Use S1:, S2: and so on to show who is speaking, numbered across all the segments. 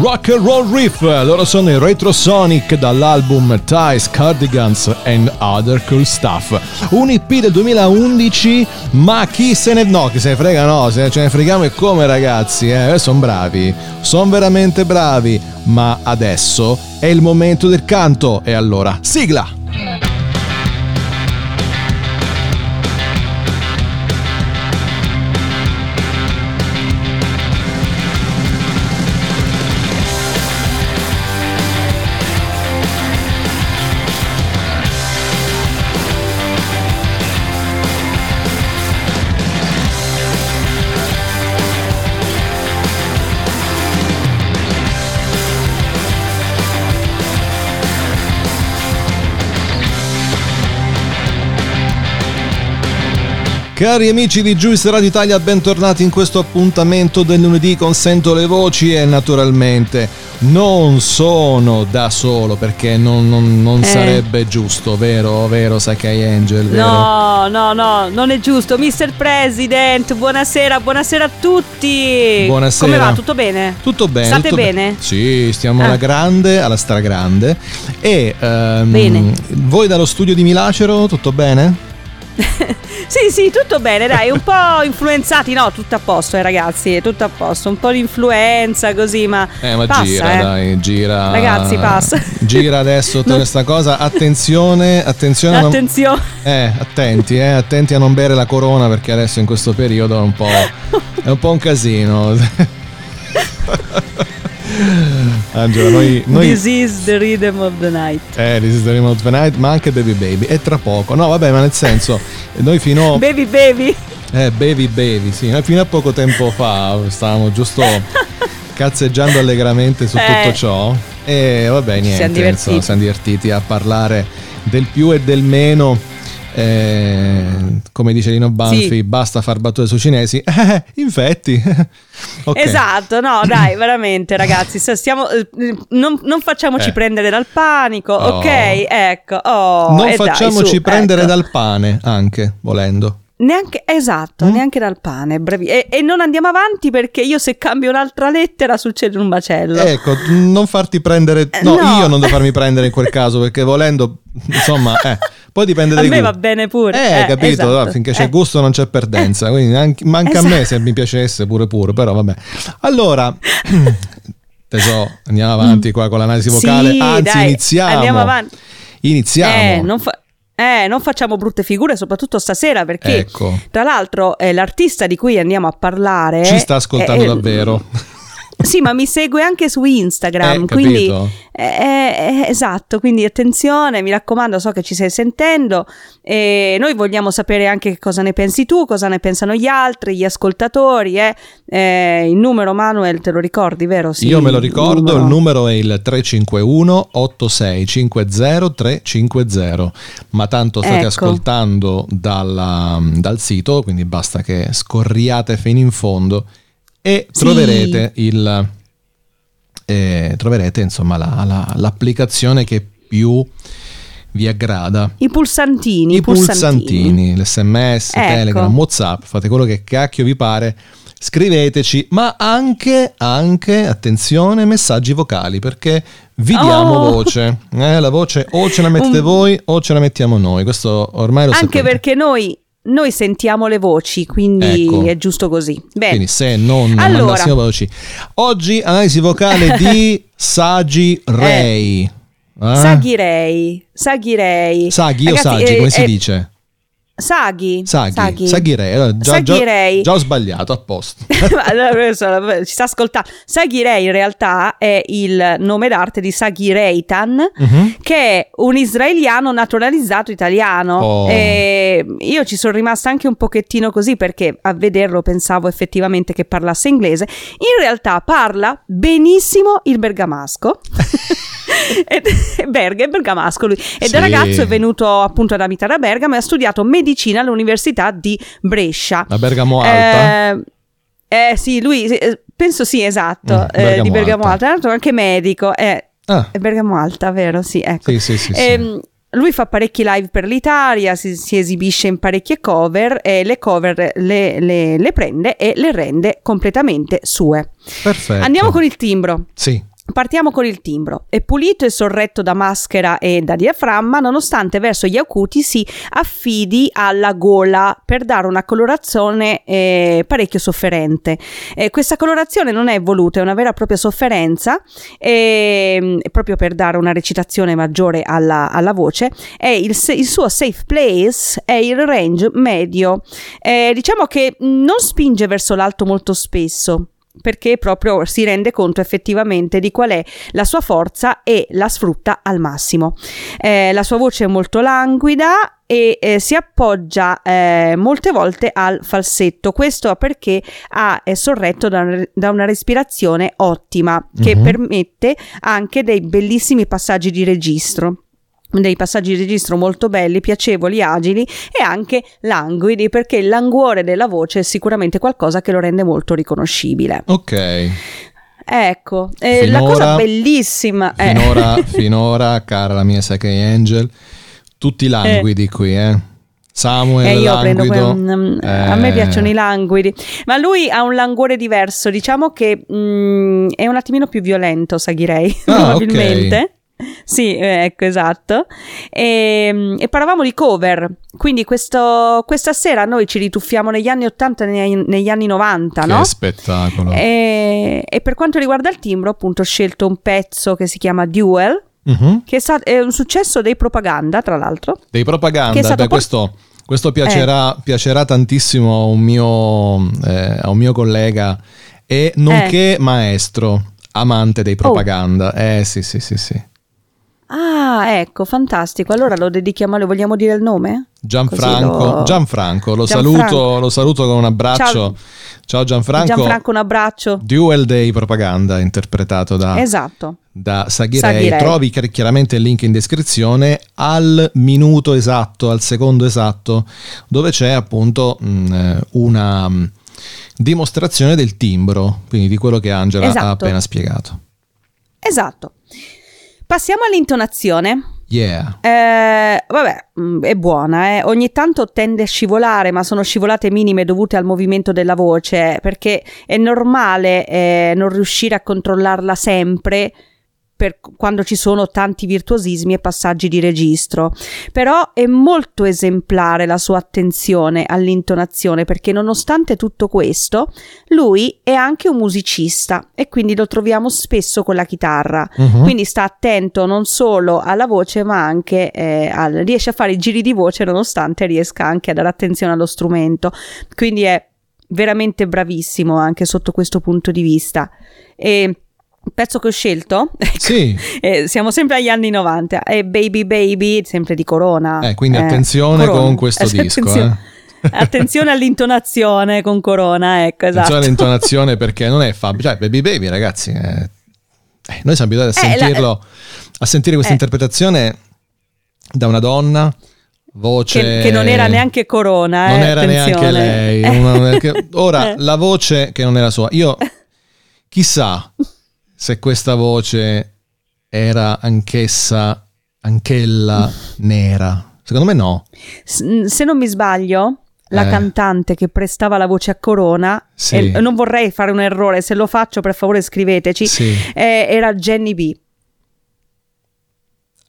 S1: Rock and Roll Riff, loro sono i Retrosonic dall'album Ties, Cardigans and Other Cool Stuff. Un EP del 2011, ma chi se ne... No, chi se ne frega no, se ce ne freghiamo e come ragazzi, eh, sono bravi, sono veramente bravi, ma adesso è il momento del canto e allora, sigla! Cari amici di Juice Radio Italia, bentornati in questo appuntamento del lunedì con Sento le Voci e naturalmente non sono da solo perché non, non, non eh. sarebbe giusto, vero, vero Sakai Angel? Vero?
S2: No, no, no, non è giusto. Mr. President, buonasera, buonasera a tutti.
S1: Buonasera.
S2: Come va? Tutto bene?
S1: Tutto bene.
S2: State
S1: tutto
S2: bene?
S1: Be- sì, stiamo ah. alla grande, alla stragrande. E um,
S2: bene.
S1: voi dallo studio di Milacero, tutto bene?
S2: sì, sì, tutto bene, dai, un po' influenzati, no, tutto a posto, eh, ragazzi, tutto a posto, un po' di influenza così, ma
S1: Eh, ma
S2: passa,
S1: gira,
S2: eh.
S1: dai, gira.
S2: Ragazzi, passa.
S1: Gira adesso tutta
S2: Non-
S1: questa cosa, attenzione, attenzione a non-
S2: Attenzione.
S1: Eh, attenti, eh, attenti a non bere la corona perché adesso in questo periodo è un po', è un, po un casino. Angela, noi, noi
S2: This is the rhythm of the night.
S1: eh, This is the Rhythm of the Night, ma anche Baby Baby, e tra poco. No, vabbè, ma nel senso, noi fino
S2: Baby, baby.
S1: eh, Baby Baby, sì, noi fino a poco tempo fa stavamo giusto cazzeggiando allegramente su
S2: Eh.
S1: tutto ciò e vabbè, niente,
S2: siamo divertiti.
S1: siamo divertiti a parlare del più e del meno. Eh, come dice Lino Banfi,
S2: Sì.
S1: basta far battute sui cinesi. Eh, infetti. Ok.
S2: Esatto, no, dai, veramente, ragazzi, stiamo, eh, non, non facciamoci
S1: Eh.
S2: prendere dal panico,
S1: Oh.
S2: ok? Ecco, oh,
S1: non
S2: e dai,
S1: facciamoci
S2: su,
S1: prendere
S2: ecco.
S1: dal pane, anche volendo.
S2: Neanche, esatto,
S1: Mm?
S2: neanche dal pane, bravi. E, e non andiamo avanti perché io se cambio un'altra lettera succede un macello.
S1: Ecco, non farti prendere.
S2: Eh,
S1: No,
S2: no.
S1: io non devo farmi prendere in quel caso perché volendo, insomma, eh, poi dipende
S2: A
S1: dai
S2: me
S1: gusti.
S2: va bene pure.
S1: Eh, capito?
S2: esatto.
S1: no, finché c'è
S2: Eh.
S1: gusto non c'è perdenza. Quindi anche, ma anche a me se
S2: Esatto.
S1: mi piacesse pure pure, però vabbè. Allora, tesoro, andiamo avanti qua con l'analisi vocale.
S2: Sì,
S1: Anzi,
S2: dai,
S1: iniziamo.
S2: andiamo avanti.
S1: Iniziamo.
S2: Eh, non, fa- eh, non facciamo brutte figure, soprattutto stasera, perché
S1: Ecco.
S2: tra l'altro eh, l'artista di cui andiamo a parlare
S1: Ci sta ascoltando
S2: eh, eh,
S1: davvero.
S2: Sì, ma mi segue anche su Instagram,
S1: Eh,
S2: quindi eh, eh, esatto, quindi attenzione, mi raccomando, so che ci stai sentendo e noi vogliamo sapere anche cosa ne pensi tu, cosa ne pensano gli altri, gli ascoltatori, eh. Eh, il numero Manuel te lo ricordi, vero? Sì,
S1: Io me lo ricordo, il numero è il 351 8650 350, ma tanto state
S2: Ecco.
S1: ascoltando dalla- dal sito, quindi basta che scorriate fino in fondo e
S2: Sì.
S1: troverete il eh, troverete insomma la- la- l'applicazione che più vi aggrada.
S2: I pulsantini,
S1: I pulsantini, l'SMS,
S2: Ecco.
S1: Telegram, WhatsApp, fate quello che cacchio vi pare. Scriveteci, ma anche, anche, attenzione, messaggi vocali perché vi diamo
S2: Oh!
S1: voce. Eh, la voce o ce la mettete
S2: Un-
S1: voi o ce la mettiamo noi. Questo ormai lo
S2: Anche
S1: sapete.
S2: perché noi, noi sentiamo le voci, quindi
S1: Ecco.
S2: è giusto così. Bene.
S1: Quindi se non
S2: Allora.
S1: mandassimo voci. Oggi analisi vocale di Sagi Ray. Eh?
S2: Saghirei, Saghirei.
S1: Saghi o Saggi,
S2: eh,
S1: come si
S2: eh,
S1: dice?
S2: Saghi.
S1: Saghi,
S2: Saghi.
S1: Saghirei. Allora, già,
S2: Saghirei.
S1: Già, già ho sbagliato, a posto.
S2: Allora, ci sta ascoltando. Saghirei in realtà è il nome d'arte di Saghi Reitan,
S1: Mhm.
S2: che è un israeliano naturalizzato italiano.
S1: Oh.
S2: Io ci sono rimasta anche un pochettino così perché a vederlo pensavo effettivamente che parlasse inglese. In realtà parla benissimo il bergamasco. Ed- Berga è bergamasco lui. E
S1: Sì.
S2: da ragazzo è venuto appunto ad abitare a Bergamo e ha studiato medicina all'università di Brescia.
S1: La Bergamo Alta.
S2: Eh, eh, sì, lui eh, penso sì, esatto,
S1: Mm,
S2: eh,
S1: Bergamo
S2: di Bergamo
S1: Alta.
S2: Tra l'altro anche medico, eh,
S1: Ah,
S2: è Bergamo Alta, vero? Sì, ecco.
S1: sì, sì, sì. sì.
S2: Ehm, lui fa parecchi live per l'Italia, si, si esibisce in parecchie cover e le cover le, le- le prende e le rende completamente sue.
S1: Perfetto.
S2: Andiamo con il timbro.
S1: Sì.
S2: Partiamo con il timbro. È pulito e sorretto da maschera e da diaframma, nonostante verso gli acuti si affidi alla gola per dare una colorazione eh, parecchio sofferente. Eh, questa colorazione non è voluta, è una vera e propria sofferenza, ehm, proprio per dare una recitazione maggiore alla, alla voce. Il, il suo safe place è il range medio. Eh, diciamo che non spinge verso l'alto molto spesso perché proprio si rende conto effettivamente di qual è la sua forza e la sfrutta al massimo. Eh, la sua voce è molto languida e eh, si appoggia eh, molte volte al falsetto, questo perché ha, è sorretto da, una- da una respirazione ottima che
S1: Mhm.
S2: permette anche dei bellissimi passaggi di registro dei passaggi di registro molto belli, piacevoli, agili e anche languidi perché il languore della voce è sicuramente qualcosa che lo rende molto riconoscibile.
S1: Ok.
S2: Ecco, eh, la
S1: Finora-
S2: cosa bellissima è...
S1: Finora, finora, cara la mia Second Angel, tutti languidi qui, eh. Samuel
S2: Eh, io prendo que- mm, a me
S1: eh,
S2: piacciono i languidi, ma lui ha un languore diverso, diciamo che mm, è un attimino più violento, Saghirei,
S1: Ah,
S2: probabilmente. Sì, eh, ecco, esatto. E, e parlavamo di cover, quindi questo- questa sera noi ci rituffiamo negli anni 80 e negli, negli anni 90,
S1: Che
S2: no?
S1: spettacolo.
S2: E, e per quanto riguarda il timbro, appunto, ho scelto un pezzo che si chiama Duel,
S1: Mhm.
S2: che è, sta- è un successo dei propaganda, tra l'altro.
S1: Dei propaganda,
S2: stato
S1: beh,
S2: poi-
S1: questo, questo piacerà, piacerà tantissimo a un mio, eh, a un mio collega e nonché maestro, amante dei propaganda. Eh sì, sì, sì, sì.
S2: Ah, ecco, fantastico. Allora lo dedichiamo, le vogliamo dire il nome?
S1: Gianfranco,
S2: lo-
S1: Gianfranco, lo,
S2: Gianfranco.
S1: Saluto, lo saluto con un abbraccio.
S2: Ciao.
S1: Ciao, Gianfranco.
S2: Gianfranco, un abbraccio.
S1: Duel Day Propaganda, interpretato da,
S2: Esatto.
S1: da Saghirei.
S2: Saghirei.
S1: Trovi chiar- chiaramente il link in descrizione al minuto esatto, al secondo esatto, dove c'è appunto mh, eh, una mh, dimostrazione del timbro, quindi di quello che Angela ha
S2: Esatto.
S1: appena spiegato.
S2: Esatto. Passiamo all'intonazione.
S1: Yeah.
S2: Eh, vabbè, mm, è buona, eh. ogni tanto tende a scivolare, ma sono scivolate minime dovute al movimento della voce, perché è normale eh, non riuscire a controllarla sempre per quando ci sono tanti virtuosismi e passaggi di registro. Però è molto esemplare la sua attenzione all'intonazione, perché nonostante tutto questo, lui è anche un musicista e quindi lo troviamo spesso con la chitarra.
S1: Mhm.
S2: Quindi sta attento non solo alla voce, ma anche eh, al, riesce a fare i giri di voce nonostante riesca anche a dare attenzione allo strumento. Quindi è veramente bravissimo anche sotto questo punto di vista. E il pezzo che ho scelto, ecco,
S1: Sì,
S2: eh, siamo sempre agli anni 90, è Baby Baby, sempre di Corona.
S1: eh, quindi
S2: Eh,
S1: attenzione
S2: Corona.
S1: con questo
S2: Eh,
S1: disco.
S2: attenzione,
S1: eh.
S2: attenzione all'intonazione con Corona, ecco, esatto.
S1: Attenzione all'intonazione perché non è Fabio, cioè Baby Baby ragazzi, eh, eh, noi siamo abituati a
S2: Eh, la-
S1: sentirlo, a sentire questa interpretazione da una donna, voce...
S2: Che, che non era neanche Corona,
S1: Non era neanche
S2: attenzione.
S1: lei.
S2: Eh.
S1: una- che- ora, la voce che non era sua, io chissà se questa voce era anch'essa, anch'ella nera. Secondo me no.
S2: Se non mi sbaglio, la
S1: Eh.
S2: cantante che prestava la voce a Corona,
S1: Sì.
S2: e non vorrei fare un errore, se lo faccio per favore scriveteci,
S1: Sì.
S2: eh, era Jenny B.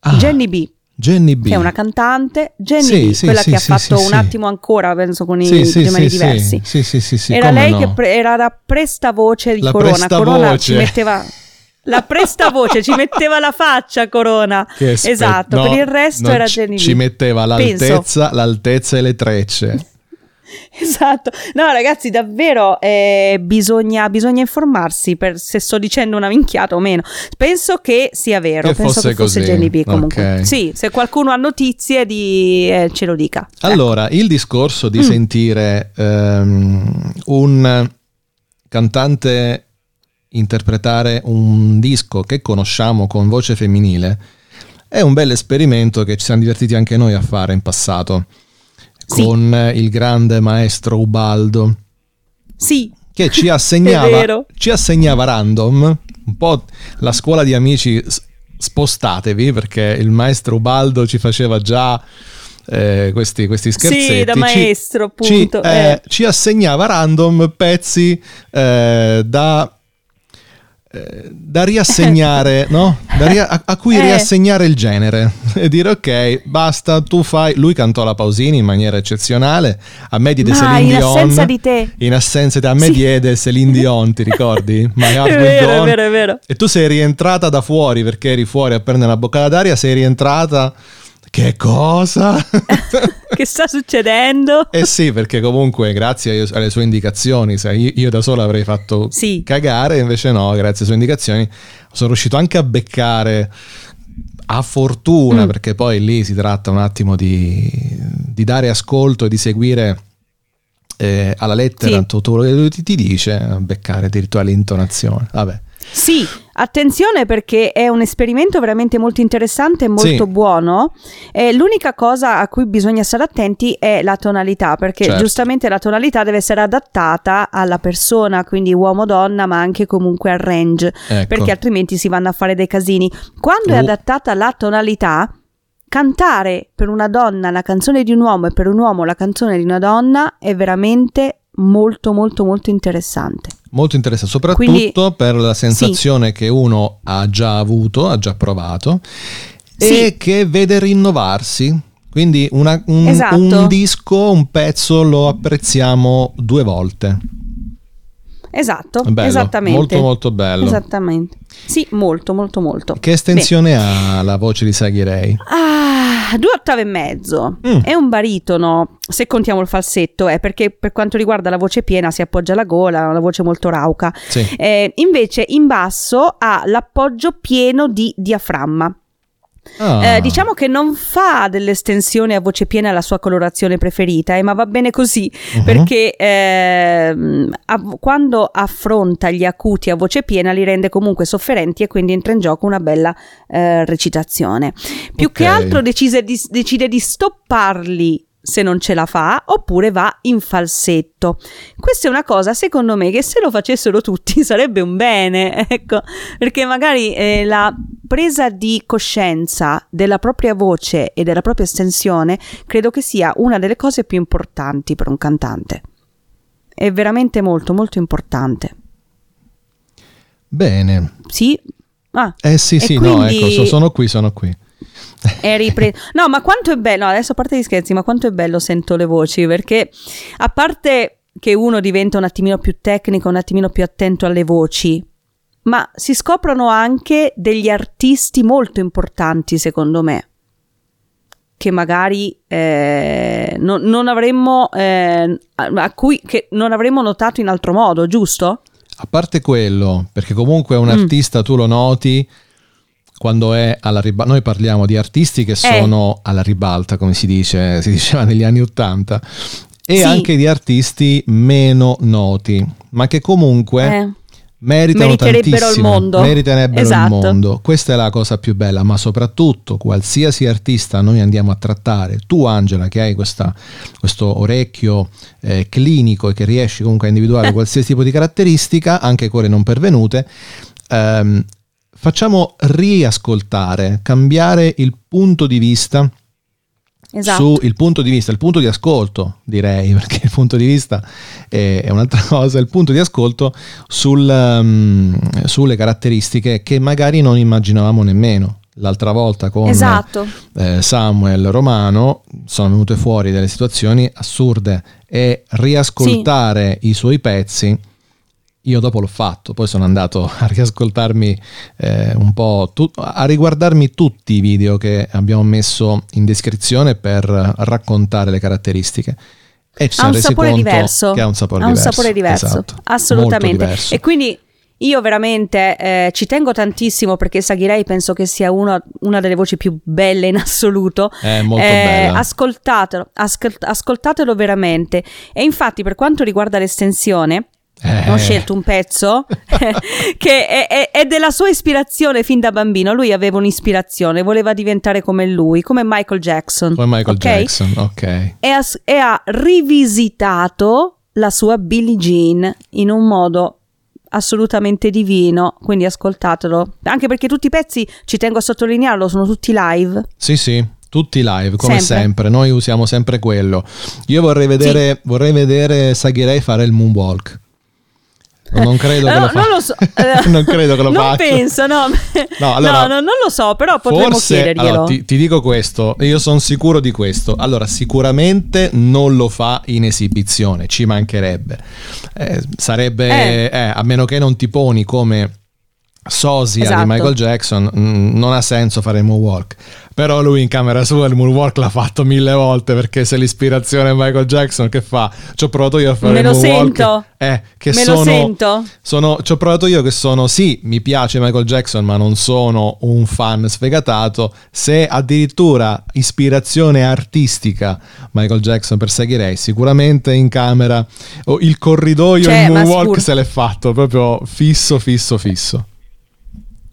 S1: Ah,
S2: Jenny B,
S1: Jenny B.
S2: che è una cantante, Jenny
S1: Sì,
S2: B,
S1: sì,
S2: quella
S1: sì,
S2: che ha fatto un attimo ancora, penso con i
S1: Sì, sì,
S2: diversi.
S1: Sì, sì, sì, sì,
S2: era lei
S1: no.
S2: che pre- era la prestavoce di
S1: La
S2: Corona.
S1: prestavoce.
S2: Corona ci metteva la prestavoce ci metteva la faccia Corona.
S1: Che spe-
S2: esatto,
S1: no,
S2: per il resto era
S1: ci-
S2: Jenny
S1: Ci metteva
S2: Penso.
S1: l'altezza, l'altezza e le trecce.
S2: Esatto, no ragazzi davvero eh, bisogna, bisogna informarsi per se sto dicendo una minchiata o meno. Penso che sia vero,
S1: Che
S2: penso
S1: fosse
S2: che fosse
S1: così,
S2: Jenny B comunque.
S1: ok.
S2: Sì, se qualcuno ha notizie di, eh, ce lo dica.
S1: Allora, il discorso
S2: Mm.
S1: di sentire ehm, un cantante interpretare un disco che conosciamo con voce femminile è un bel esperimento che ci siamo divertiti anche noi a fare in passato
S2: Sì.
S1: con eh, il grande maestro Ubaldo
S2: Sì,
S1: che ci assegnava, ci assegnava random un po' la scuola di amici spostatevi perché il maestro Ubaldo ci faceva già eh, questi, questi scherzetti
S2: sì, da
S1: Ci-
S2: maestro
S1: ci,
S2: appunto.
S1: eh,
S2: eh.
S1: ci assegnava random pezzi eh, da, da riassegnare, no? Da ria- a, a cui
S2: Eh.
S1: riassegnare il genere e dire ok, basta, tu fai. Lui cantò la Pausini in maniera eccezionale. A me diede
S2: Ma
S1: Celine
S2: in
S1: Dion.
S2: assenza di te.
S1: In assenza di te, a me
S2: Sì.
S1: diede Celine Dion, ti ricordi? My Heart
S2: È
S1: Will
S2: vero,
S1: Go
S2: vero, è vero.
S1: E tu sei rientrata da fuori perché eri fuori a prendere una boccata d'aria. Sei rientrata. Che cosa?
S2: che sta succedendo?
S1: Eh sì, perché comunque grazie alle sue indicazioni, sai, io, da solo avrei fatto
S2: Sì.
S1: cagare, invece no, grazie alle sue indicazioni sono riuscito anche a beccare a fortuna,
S2: Mm.
S1: perché poi lì si tratta un attimo di, di dare ascolto e di seguire eh, alla lettera
S2: Sì.
S1: tutto quello che lui ti, dice, beccare addirittura l'intonazione. Vabbè.
S2: Sì, attenzione perché è un esperimento veramente molto interessante e molto
S1: Sì.
S2: buono. Eh, l'unica cosa a cui bisogna stare attenti è la tonalità, perché
S1: Certo.
S2: giustamente la tonalità deve essere adattata alla persona, quindi uomo-donna, ma anche comunque al range,
S1: Ecco.
S2: perché altrimenti si vanno a fare dei casini. Quando è
S1: Oh.
S2: adattata la tonalità, cantare per una donna la canzone di un uomo e per un uomo la canzone di una donna è veramente molto molto molto interessante.
S1: Molto interessante, soprattutto
S2: Quindi-
S1: per la sensazione che uno ha già avuto, ha già provato e
S2: Sì.
S1: che vede rinnovarsi. Quindi una- un,
S2: Esatto.
S1: un disco, un pezzo lo apprezziamo due volte.
S2: Esatto,
S1: Bello,
S2: esattamente.
S1: molto molto bello.
S2: Esattamente. Sì, molto, molto, molto.
S1: Che estensione ha la voce di Saghirei?
S2: Ah, due ottave e mezzo.
S1: Mm.
S2: È un baritono, se contiamo il falsetto, eh, perché per quanto riguarda la voce piena si appoggia alla gola, una voce molto rauca.
S1: Sì.
S2: Eh, invece in basso ha l'appoggio pieno di diaframma.
S1: Ah,
S2: Eh, diciamo che non fa dell'estensione a voce piena la sua colorazione preferita, eh, ma va bene così
S1: Mhm.
S2: perché ehm, a- quando affronta gli acuti a voce piena li rende comunque sofferenti e quindi entra in gioco una bella eh, recitazione. Più
S1: Ok.
S2: che altro decise di- decide di stopparli se non ce la fa oppure va in falsetto. Questa è una cosa secondo me che se lo facessero tutti sarebbe un bene, ecco, perché magari eh, la presa di coscienza della propria voce e della propria estensione credo che sia una delle cose più importanti per un cantante. È veramente molto molto importante.
S1: Bene.
S2: Sì? Ah,
S1: Eh sì, sì, no,
S2: quindi-
S1: ecco, so- sono qui, sono qui.
S2: È ripreso. No, ma quanto è bello, no, adesso a parte gli scherzi, ma quanto è bello sento le voci, perché a parte che uno diventa un attimino più tecnico, un attimino più attento alle voci, ma si scoprono anche degli artisti molto importanti, secondo me, che magari eh, non, non avremmo, eh, a cui che non avremmo notato in altro modo, giusto?
S1: A parte quello, perché comunque
S2: Mm.
S1: un artista tu lo noti quando è alla ribalta. Noi parliamo di artisti
S2: Eh.
S1: che sono alla ribalta, come si dice, si diceva negli anni Ottanta, e
S2: Sì.
S1: anche di artisti meno noti, ma che comunque
S2: Eh.
S1: meritano
S2: Meriterebbero il
S1: tantissimo,
S2: mondo.
S1: meriterebbero
S2: Esatto.
S1: il mondo. Questa è la cosa più bella, ma soprattutto qualsiasi artista noi andiamo a trattare, tu Angela che hai questa- questo orecchio eh, clinico e che riesci comunque a individuare qualsiasi tipo di caratteristica, anche quelle non pervenute, ehm, facciamo riascoltare, cambiare il punto di vista
S2: Esatto.
S1: su il punto di vista, il punto di ascolto direi, perché il punto di vista è, un'altra cosa, il punto di ascolto sul, um, sulle caratteristiche che magari non immaginavamo nemmeno. L'altra volta con
S2: Esatto.
S1: eh, Samuel Romano sono venute fuori delle situazioni assurde e riascoltare i suoi pezzi io dopo l'ho fatto, poi sono andato a riascoltarmi eh, un po', tu- a riguardarmi tutti i video che abbiamo messo in descrizione per raccontare le caratteristiche. E ci
S2: ha un sapore diverso.
S1: Che ha un sapore
S2: ha un
S1: diverso.
S2: sapore diverso,
S1: esatto.
S2: Assolutamente.
S1: diverso.
S2: E quindi io veramente eh, ci tengo tantissimo perché Saghirei penso che sia una, una delle voci più belle in assoluto.
S1: È molto
S2: Eh,
S1: bella.
S2: Ascoltatelo, ascol- ascoltatelo veramente. E infatti, per quanto riguarda l'estensione,
S1: Eh.
S2: ho scelto un pezzo che è, è- è della sua ispirazione fin da bambino. Lui aveva un'ispirazione, voleva diventare come lui, come Michael Jackson.
S1: Come Michael
S2: ok?
S1: Jackson, ok.
S2: E ha, e ha rivisitato la sua Billie Jean in un modo assolutamente divino. Quindi ascoltatelo. Anche perché tutti i pezzi, ci tengo a sottolinearlo, sono tutti live.
S1: Sì, sì, tutti live, come sempre.
S2: Sempre.
S1: Noi usiamo sempre quello. Io vorrei vedere, vorrei vedere Saghirei fare il moonwalk. Non credo che
S2: No,
S1: lo faccia.
S2: non lo so. eh,
S1: non credo che lo
S2: non
S1: faccia.
S2: penso, no.
S1: No, allora,
S2: no, no, non lo so, però potremmo
S1: Forse,
S2: chiederglielo.
S1: allora, ti, ti dico questo, io sono sicuro di questo. Allora, sicuramente non lo fa in esibizione, ci mancherebbe. Eh, sarebbe,
S2: Eh.
S1: eh, a meno che non ti poni come sosia
S2: Esatto.
S1: di Michael Jackson, mm, non ha senso fare il moonwalk. Però lui in camera sua il moonwalk l'ha fatto mille volte perché se l'ispirazione è Michael Jackson, che fa? Ci ho provato io a fare
S2: Me
S1: il
S2: lo
S1: moonwalk.
S2: sento.
S1: Eh, che
S2: Me lo
S1: sono,
S2: sento.
S1: sono, ci ho provato io che sono, sì, mi piace Michael Jackson, ma non sono un fan sfegatato. Se addirittura ispirazione artistica Michael Jackson perseguirei, sicuramente in camera o il corridoio,
S2: Cioè,
S1: il moonwalk se l'è fatto, proprio fisso, fisso, fisso.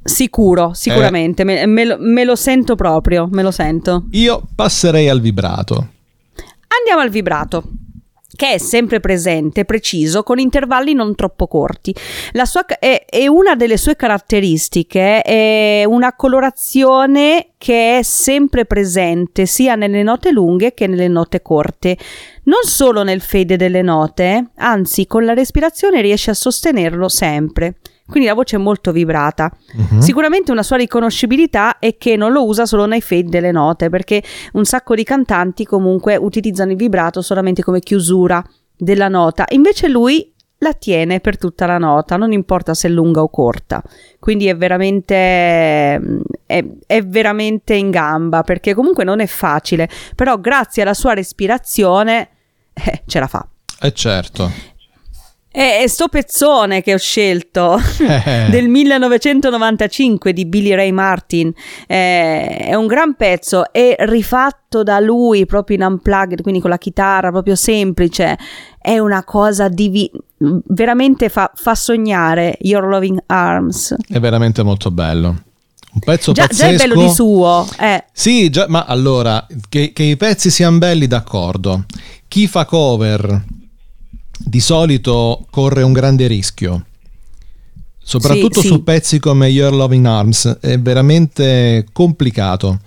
S2: Sicuro, sicuramente. Me, me lo, me lo sento proprio, me lo sento.
S1: Io passerei al vibrato.
S2: Andiamo al vibrato che è sempre presente, preciso, con intervalli non troppo corti. La sua, è, è una delle sue caratteristiche, è una colorazione che è sempre presente sia nelle note lunghe che nelle note corte. Non solo nel fade delle note, anzi con la respirazione riesce a sostenerlo sempre. Quindi la voce è molto vibrata.
S1: Mhm.
S2: Sicuramente una sua riconoscibilità è che non lo usa solo nei fade delle note, perché un sacco di cantanti comunque utilizzano il vibrato solamente come chiusura della nota, invece lui la tiene per tutta la nota, non importa se è lunga o corta. Quindi è veramente è, è veramente in gamba, perché comunque non è facile, però grazie alla sua respirazione eh, ce la fa.
S1: Eh certo.
S2: E, e sto pezzone che ho scelto
S1: Eh.
S2: del 1995 di Billy Ray Martin eh, è un gran pezzo, è rifatto da lui proprio in unplugged, quindi con la chitarra proprio semplice. È una cosa divi- veramente fa, fa sognare Your Loving Arms.
S1: È veramente molto bello. Un pezzo
S2: Già,
S1: pazzesco.
S2: già è bello di suo, eh.
S1: Sì, già, ma allora, che, che i pezzi siano belli, d'accordo. Chi fa cover di solito corre un grande rischio. Soprattutto
S2: Sì,
S1: su
S2: sì.
S1: pezzi come Your Loving Arms è veramente complicato.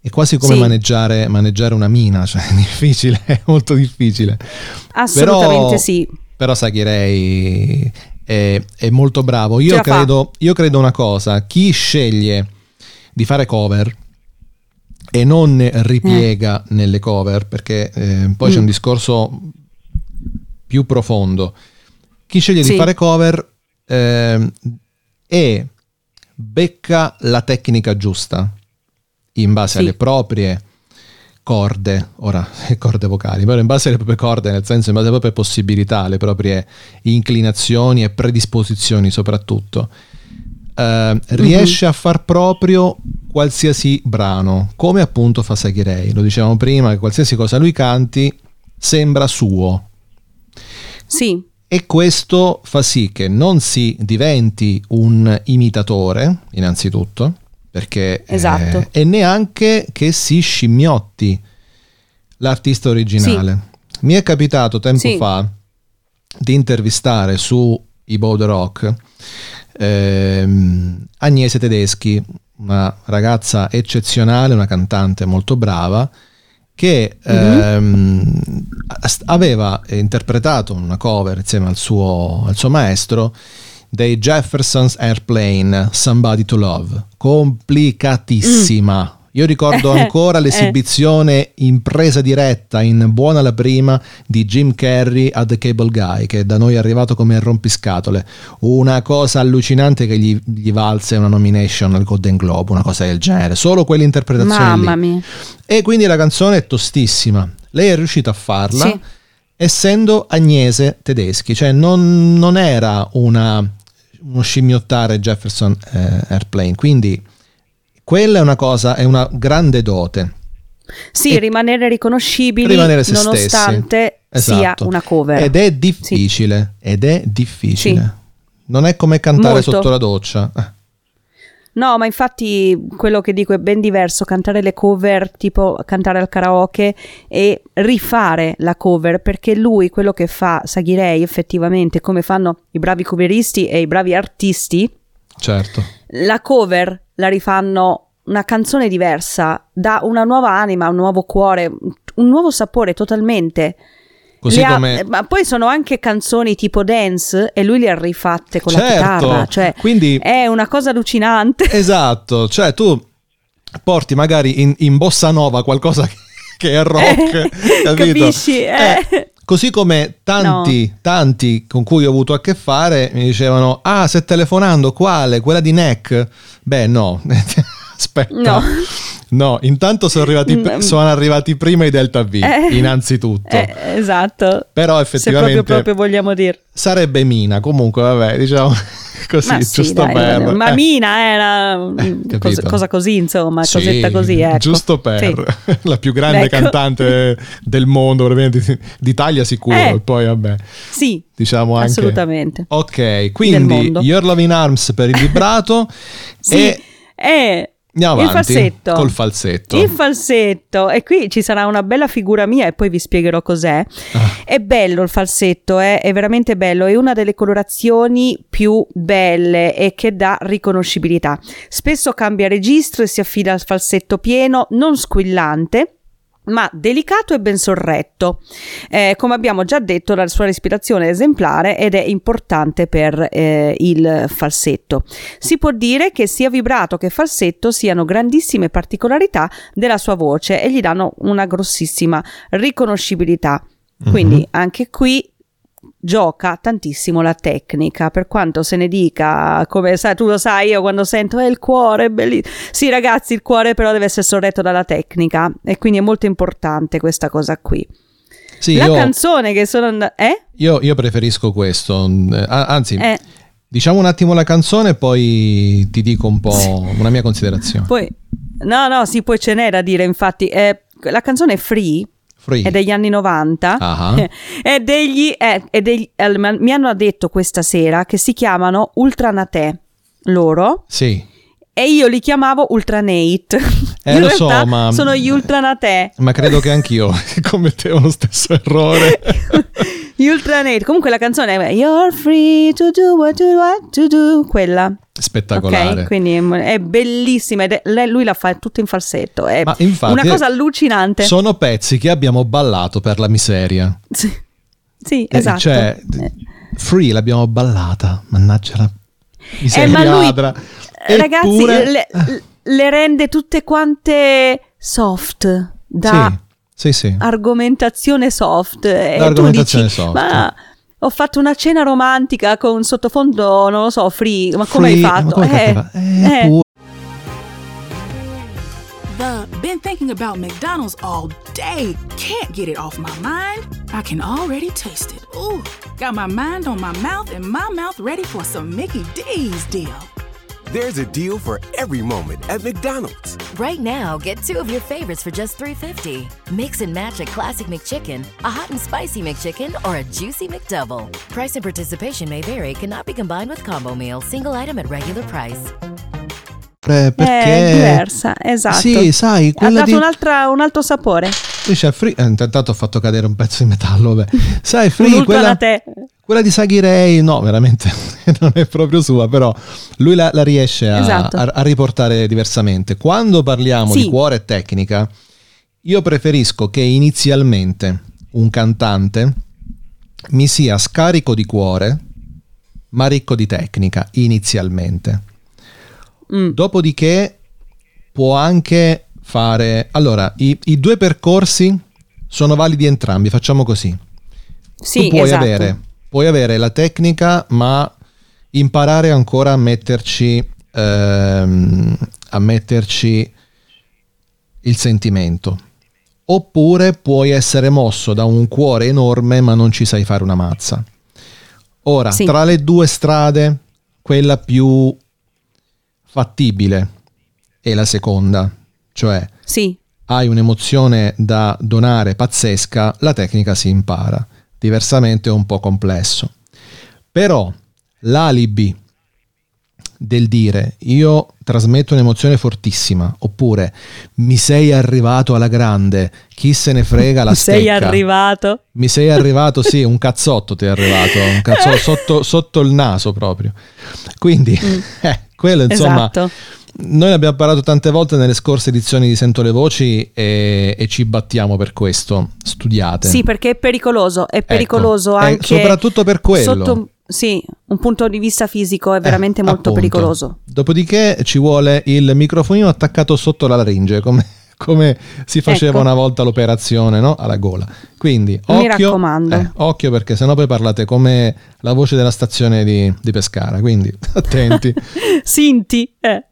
S1: È quasi come
S2: Sì.
S1: maneggiare, maneggiare una mina, cioè è difficile, è molto difficile.
S2: Assolutamente
S1: Però-
S2: sì.
S1: Però Saghirei è, è molto bravo. Io credo, io credo una cosa: chi sceglie di fare cover e non ripiega nelle cover, perché eh, poi c'è
S2: Mm.
S1: un discorso più profondo. Chi sceglie
S2: Sì.
S1: di fare cover ehm, e becca la tecnica giusta in base
S2: Sì.
S1: alle proprie corde, ora corde vocali, però in base alle proprie corde, nel senso in base alle proprie possibilità, alle proprie inclinazioni e predisposizioni soprattutto, eh, riesce a far proprio qualsiasi brano, come appunto fa Saghirei, lo dicevamo prima, che qualsiasi cosa lui canti sembra suo.
S2: Sì,
S1: E questo fa sì che non si diventi un imitatore, innanzitutto, perché eh,
S2: Esatto.
S1: e neanche che si scimmiotti l'artista originale. Mi è capitato tempo
S2: Sì.
S1: fa di intervistare su i Boulder Rock ehm, Agnese Tedeschi, una ragazza eccezionale, una cantante molto brava, che ehm, ast- aveva interpretato una cover insieme al suo, al suo maestro dei Jefferson's Airplane Somebody to Love. Complicatissima Io ricordo ancora l'esibizione in presa diretta, in buona la prima, di Jim Carrey a The Cable Guy, che da noi è arrivato come rompiscatole. Una cosa allucinante che gli, gli valse una nomination al Golden Globe, una cosa del genere. Solo quell'interpretazione
S2: Mamma
S1: lì.
S2: mia.
S1: E quindi la canzone è tostissima. Lei è riuscita a farla
S2: Sì.
S1: essendo agnese tedeschi, cioè non, non era una, uno scimmiottare Jefferson eh, Airplane, quindi quella è una cosa, è una grande dote.
S2: Sì,
S1: E-
S2: rimanere riconoscibili
S1: Rimanere se
S2: nonostante
S1: stessi.
S2: sia
S1: Esatto.
S2: una cover.
S1: Ed è difficile, ed è difficile.
S2: Sì.
S1: Non è come cantare
S2: Molto.
S1: sotto la doccia. Eh,
S2: No, ma infatti quello che dico è ben diverso, cantare le cover, tipo cantare al karaoke e rifare la cover, perché lui quello che fa Saghirei effettivamente, come fanno i bravi coveristi e i bravi artisti,
S1: certo.
S2: la cover la rifanno una canzone diversa, dà una nuova anima, un nuovo cuore, un nuovo sapore totalmente.
S1: Così
S2: ha-
S1: come...
S2: eh, ma poi sono anche canzoni tipo dance e lui le ha rifatte con la
S1: Certo,
S2: chitarra, cioè
S1: quindi-
S2: è una cosa allucinante.
S1: Esatto, cioè tu porti magari in, in bossa nova qualcosa che- è rock,
S2: Eh,
S1: capito?
S2: capisci, eh.
S1: Così come tanti, tanti con cui ho avuto a che fare mi dicevano, ah, stai telefonando, quale? Quella di Neck? Beh, no, aspetta.
S2: No.
S1: No, intanto sono arrivati,
S2: Mm,
S1: sono arrivati prima i Delta V,
S2: Eh.
S1: innanzitutto.
S2: Eh, esatto.
S1: Però
S2: Se
S1: effettivamente
S2: proprio, proprio vogliamo dire.
S1: sarebbe Mina, comunque vabbè, diciamo così,
S2: Ma sì,
S1: giusto
S2: dai,
S1: per...
S2: ma
S1: eh.
S2: Mina era
S1: capito.
S2: cosa, cosa così, insomma,
S1: Sì,
S2: cosetta così, ecco.
S1: Giusto per
S2: Sì.
S1: la più grande
S2: Ecco.
S1: cantante del mondo, probabilmente d'Italia sicuro,
S2: Eh.
S1: e poi vabbè,
S2: Sì,
S1: diciamo anche...
S2: assolutamente.
S1: Ok, quindi. Your Love in Arms per il vibrato
S2: Sì,
S1: e
S2: e
S1: andiamo
S2: il
S1: avanti
S2: falsetto.
S1: col falsetto.
S2: Il falsetto, e qui ci sarà una bella figura mia e poi vi spiegherò cos'è.
S1: Ah.
S2: È bello il falsetto, eh, è veramente bello, è una delle colorazioni più belle e che dà riconoscibilità. Spesso cambia registro e si affida al falsetto pieno, non squillante ma delicato e ben sorretto. Eh, come abbiamo già detto, la sua respirazione è esemplare ed è importante per eh, il falsetto. Si può dire che sia vibrato che falsetto siano grandissime particolarità della sua voce e gli danno una grossissima riconoscibilità. Quindi anche qui gioca tantissimo la tecnica, per quanto se ne dica, come sai, tu lo sai, io quando sento è il cuore, è bellissimo. Sì, ragazzi, il cuore però deve essere sorretto dalla tecnica e quindi è molto importante questa cosa qui.
S1: Sì,
S2: la
S1: io,
S2: canzone che sono eh?
S1: io, io preferisco questo, eh, anzi,
S2: Eh.
S1: diciamo un attimo la canzone e poi ti dico un po' una mia considerazione.
S2: Poi no, no, sì, poi ce n'è da dire, infatti, eh, la canzone è Free
S1: Free.
S2: è degli anni 90
S1: Ah.
S2: è degli, è- è degli- eh, mi hanno detto questa sera che si chiamano Ultranate loro.
S1: Sì,
S2: e io li chiamavo Ultranate.
S1: Eh,
S2: in
S1: lo so, ma-
S2: sono gli Ultranate.
S1: Ma credo che anch'io commettevo lo stesso errore.
S2: gli Ultranate. Comunque la canzone è You're free to do what you want to do. Quella
S1: Spettacolare.
S2: ok quindi è, bellissima ed è- lui la fa tutto in falsetto è
S1: Ma infatti,
S2: una cosa allucinante
S1: Sono pezzi che abbiamo ballato per la miseria.
S2: sì, Sì,
S1: Eh,
S2: esatto
S1: Cioè,
S2: Eh.
S1: Free l'abbiamo ballata, mannaggia la
S2: Eh,
S1: miseria
S2: ma lui,
S1: ladra.
S2: eh, ragazzi,
S1: Eppure-
S2: le, le rende tutte quante soft da
S1: Sì, sì, sì.
S2: argomentazione soft. E
S1: Da
S2: tu dici,
S1: soft.
S2: Ma ho fatto una cena romantica con sottofondo, non lo so, free. Ma come hai
S1: Free,
S2: fatto?
S1: ma come
S2: Eh?
S1: Eh,
S2: eh.
S3: The been thinking about McDonald's all day. Can't get it off my mind. I can already taste it. Ooh, got my mind on my mouth and my mouth ready for some Mickey D's deal.
S4: There's a deal for every moment at McDonald's.
S5: Right now, get two of your favorites for just $3.50. Mix and match a classic McChicken, a hot and spicy McChicken, or a juicy McDouble. Price and participation may vary, cannot be combined with combo meal, single item at regular price.
S1: Eh, perché
S2: È diversa, esatto.
S1: Sì, sai,
S2: ha dato
S1: di
S2: un'altra- un altro sapore.
S1: Dice Free, eh, intanto ho fatto cadere un pezzo di metallo, vabbè. Sai, Free, quella,
S2: da te.
S1: Quella di Saghirei, no, veramente non è proprio sua, però lui la, la riesce a,
S2: Esatto.
S1: a- a riportare diversamente. Quando parliamo
S2: Sì.
S1: di cuore e tecnica, io preferisco che inizialmente un cantante mi sia scarico di cuore, ma ricco di tecnica, inizialmente.
S2: Mm.
S1: Dopodiché può anche fare... Allora, i, i due percorsi sono validi entrambi, facciamo così.
S2: Sì,
S1: tu puoi
S2: esatto.
S1: avere, puoi avere la tecnica, ma imparare ancora a metterci, ehm, a metterci il sentimento. Oppure puoi essere mosso da un cuore enorme, ma non ci sai fare una mazza. Ora,
S2: Sì.
S1: tra le due strade, quella più fattibile è la seconda, cioè
S2: Sì,
S1: hai un'emozione da donare pazzesca, la tecnica si impara. Diversamente è un po' complesso. Però l'alibi del dire io trasmetto un'emozione fortissima oppure mi sei arrivato alla grande, chi se ne frega la
S2: sei
S1: stecca.
S2: arrivato.
S1: Mi sei arrivato, sì, un cazzotto ti è arrivato, un cazzotto sotto, sotto il naso proprio. Quindi, eh, quello insomma,
S2: Esatto.
S1: Noi ne abbiamo parlato tante volte nelle scorse edizioni di Sento le Voci e, e ci battiamo per questo. Studiate.
S2: Sì, perché è pericoloso, è pericoloso
S1: Ecco, eh,
S2: anche
S1: soprattutto per quello.
S2: Sotto, sì, un punto di vista fisico è veramente
S1: Eh,
S2: molto
S1: appunto.
S2: pericoloso.
S1: Dopodiché ci vuole il microfonino attaccato sotto la laringe, come, come si faceva
S2: Ecco.
S1: una volta l'operazione no? alla gola. Quindi, occhio, eh, occhio perché sennò poi parlate come la voce della stazione di, di Pescara, quindi attenti.
S2: Sinti, eh.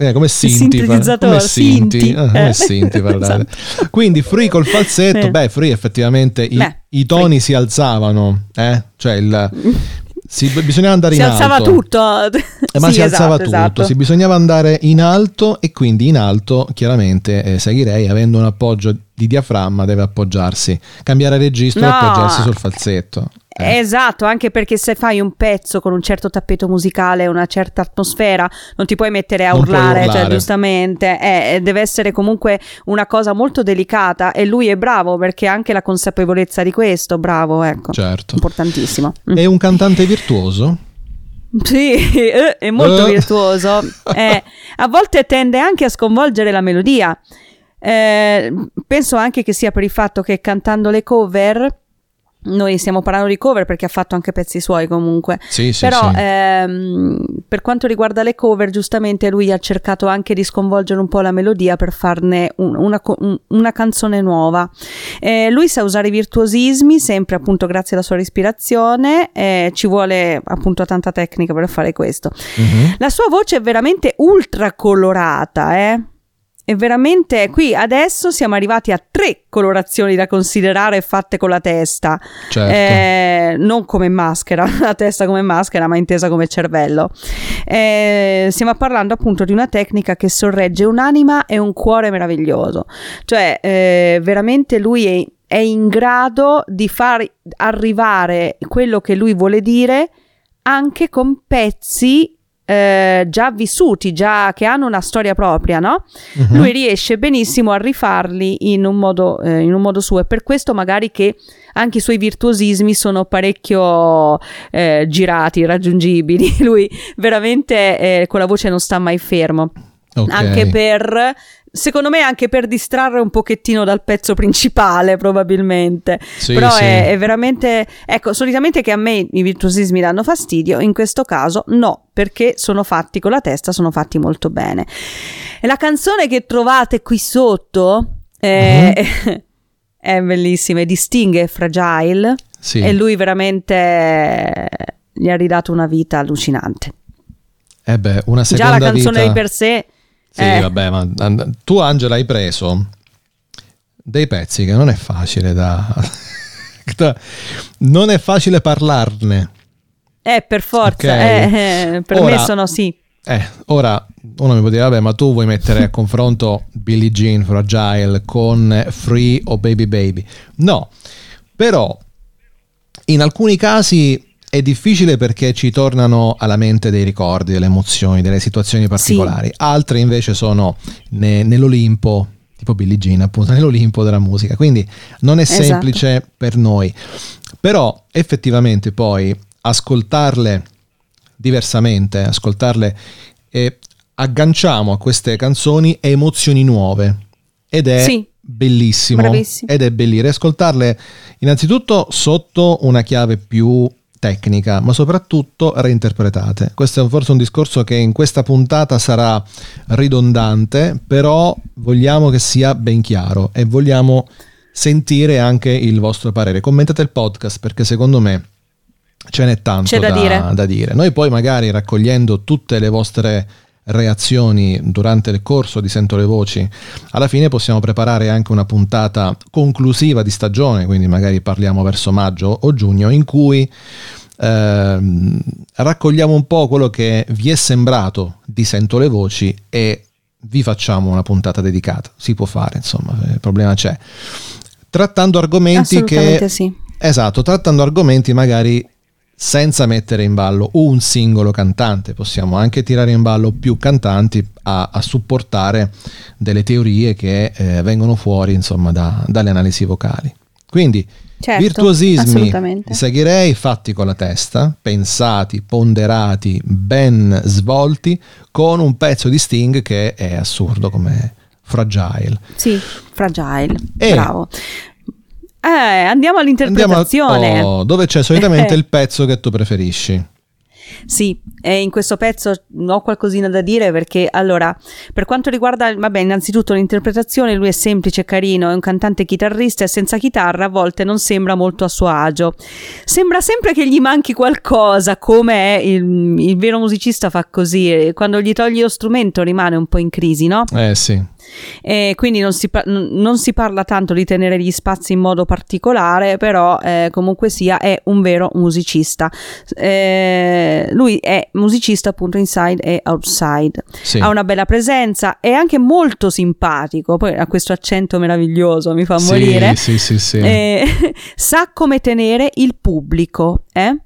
S1: Eh, come Sinti, come Sinti,
S2: Sinti,
S1: eh, come
S2: eh.
S1: Sinti.
S2: Esatto.
S1: Quindi Free col falsetto,
S2: Eh.
S1: beh, Free effettivamente i,
S2: Beh,
S1: i toni si alzavano, eh? cioè il, si, bisognava andare
S2: Si
S1: in
S2: alzava
S1: alto.
S2: tutto.
S1: Eh, ma
S2: Sì,
S1: si alzava
S2: esatto,
S1: tutto,
S2: esatto.
S1: si bisognava andare in alto e quindi in alto chiaramente eh, Saghirei avendo un appoggio di diaframma deve appoggiarsi, cambiare registro e
S2: No.
S1: appoggiarsi sul falsetto. Eh,
S2: Esatto, anche perché se fai un pezzo con un certo tappeto musicale, una certa atmosfera, non ti puoi mettere a
S1: puoi
S2: urlare, cioè
S1: urlare.
S2: giustamente, eh, eh, deve essere comunque una cosa molto delicata e lui è bravo perché ha anche la consapevolezza di questo, bravo, ecco.
S1: certo.
S2: Importantissimo. Mm.
S1: È un cantante virtuoso?
S2: Sì, eh, è molto
S1: Eh.
S2: virtuoso. Eh, a volte tende anche a sconvolgere la melodia. Eh, penso anche che sia per il fatto che cantando le cover, noi stiamo parlando di cover perché ha fatto anche pezzi suoi comunque.
S1: Sì, sì,
S2: Però
S1: sì.
S2: ehm, per quanto riguarda le cover, giustamente lui ha cercato anche di sconvolgere un po' la melodia per farne un- una, un- una canzone nuova. Eh, lui sa usare i virtuosismi, sempre appunto grazie alla sua respirazione, eh, ci vuole appunto tanta tecnica per fare questo.
S1: Mhm.
S2: La sua voce è veramente ultra colorata, eh. È veramente qui adesso siamo arrivati a tre colorazioni da considerare fatte con la testa.
S1: Certo.
S2: Eh, non come maschera, la testa come maschera, ma intesa come cervello. Eh, stiamo parlando appunto di una tecnica che sorregge un'anima e un cuore meraviglioso. Cioè, eh, veramente lui è, è in grado di far arrivare quello che lui vuole dire anche con pezzi eh, già vissuti, già che hanno una storia propria, no?
S1: Mhm.
S2: Lui riesce benissimo a rifarli in un modo, eh, in un modo suo. È per questo magari che anche i suoi virtuosismi sono parecchio eh, girati, raggiungibili. Lui veramente eh, con la voce non sta mai fermo.
S1: Ok.
S2: Anche per, secondo me, anche per distrarre un pochettino dal pezzo principale, probabilmente.
S1: Sì,
S2: Però
S1: sì.
S2: È, è veramente, ecco, solitamente che a me i virtuosismi danno fastidio, in questo caso no, perché sono fatti con la testa, sono fatti molto bene. E la canzone che trovate qui sotto è,
S1: Mhm.
S2: è bellissima, è Distingue Fragile
S1: Sì.
S2: e lui veramente gli ha ridato una vita allucinante.
S1: Eh beh, una
S2: Già
S1: seconda
S2: la canzone
S1: vita...
S2: di per sé
S1: Sì,
S2: eh,
S1: vabbè, ma tu Angela hai preso dei pezzi che non è facile da... non è facile parlarne.
S2: eh, per forza,
S1: Ok.
S2: eh, eh, per
S1: Ora-
S2: me sono sì.
S1: Eh, ora uno mi può dire, vabbè, ma tu vuoi mettere a confronto Billie Jean Fragile con Free o Baby Baby? No, però in alcuni casi è difficile perché ci tornano alla mente dei ricordi, delle emozioni, delle situazioni particolari. Altri invece sono ne- nell'Olimpo, tipo Billie Jean, appunto, nell'Olimpo della musica. Quindi non è
S2: Esatto.
S1: semplice per noi. Però effettivamente poi ascoltarle diversamente, ascoltarle e agganciamo a queste canzoni emozioni nuove ed è
S2: Sì.
S1: bellissimo
S2: Bravissimo.
S1: ed è bellissimo ascoltarle innanzitutto sotto una chiave più tecnica, ma soprattutto reinterpretate. Questo è forse un discorso che in questa puntata sarà ridondante, però vogliamo che sia ben chiaro e vogliamo sentire anche il vostro parere. Commentate il podcast perché secondo me ce n'è tanto
S2: C'è da dire.
S1: da dire. Noi poi magari raccogliendo tutte le vostre reazioni durante il corso di Sento le Voci, alla fine possiamo preparare anche una puntata conclusiva di stagione, quindi magari parliamo verso maggio o giugno, in cui ehm, raccogliamo un po' quello che vi è sembrato di Sento le Voci e vi facciamo una puntata dedicata. Si può fare, insomma, il problema c'è. Trattando argomenti che...
S2: sì.
S1: Esatto, trattando argomenti magari senza mettere in ballo un singolo cantante, possiamo anche tirare in ballo più cantanti a, a supportare delle teorie che eh, vengono fuori insomma da- dalle analisi vocali. Quindi
S2: Certo,
S1: virtuosismi seguirei fatti con la testa, pensati, ponderati, ben svolti, con un pezzo di Sting che è assurdo come Fragile.
S2: Sì, fragile.
S1: E-
S2: Bravo. Eh, andiamo
S1: Andiamo
S2: all'interpretazione.
S1: a- oh, dove c'è solitamente il pezzo che tu preferisci.
S2: Sì, e in questo pezzo ho qualcosina da dire perché allora, per quanto riguarda, vabbè, innanzitutto l'interpretazione, lui è semplice, carino, è un cantante chitarrista e senza chitarra a volte non sembra molto a suo agio. Sembra sempre che gli manchi qualcosa, come il, il vero musicista fa così, quando gli togli lo strumento rimane un po' in crisi, no?
S1: Eh sì.
S2: E quindi non si, pa- n- non si parla tanto di tenere gli spazi in modo particolare, però eh, comunque sia è un vero musicista. Eh, lui è musicista appunto inside e outside.
S1: Sì.
S2: Ha una bella presenza, è anche molto simpatico, poi ha questo accento meraviglioso, mi fa
S1: Sì,
S2: morire.
S1: Sì, sì, sì.
S2: Eh, sa come tenere il pubblico eh?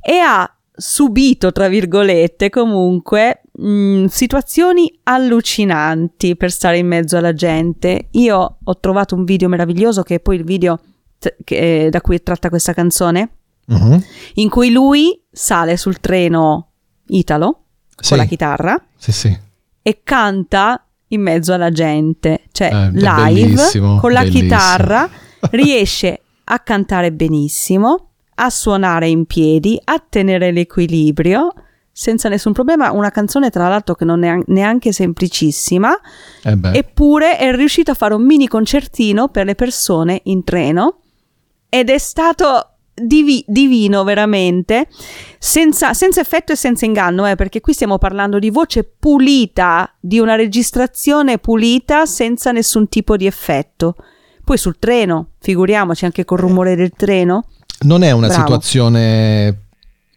S2: e ha subito, tra virgolette, comunque mh, situazioni allucinanti per stare in mezzo alla gente. Io ho trovato un video meraviglioso che è poi il video t- che- da cui è tratta questa canzone,
S1: Mhm.
S2: in cui lui sale sul treno italo
S1: Sì.
S2: con la chitarra
S1: Sì, sì.
S2: e canta in mezzo alla gente, cioè
S1: Eh,
S2: live con la
S1: bellissimo.
S2: chitarra riesce a cantare benissimo, a suonare in piedi, a tenere l'equilibrio senza nessun problema. Una canzone, tra l'altro, che non è neanche semplicissima,
S1: Eh
S2: eppure è riuscito a fare un mini concertino per le persone in treno ed è stato divi- divino veramente, senza, senza effetto e senza inganno, eh, perché qui stiamo parlando di voce pulita, di una registrazione pulita senza nessun tipo di effetto. Poi sul treno, figuriamoci anche col rumore del treno.
S1: non è una
S2: Bravo.
S1: situazione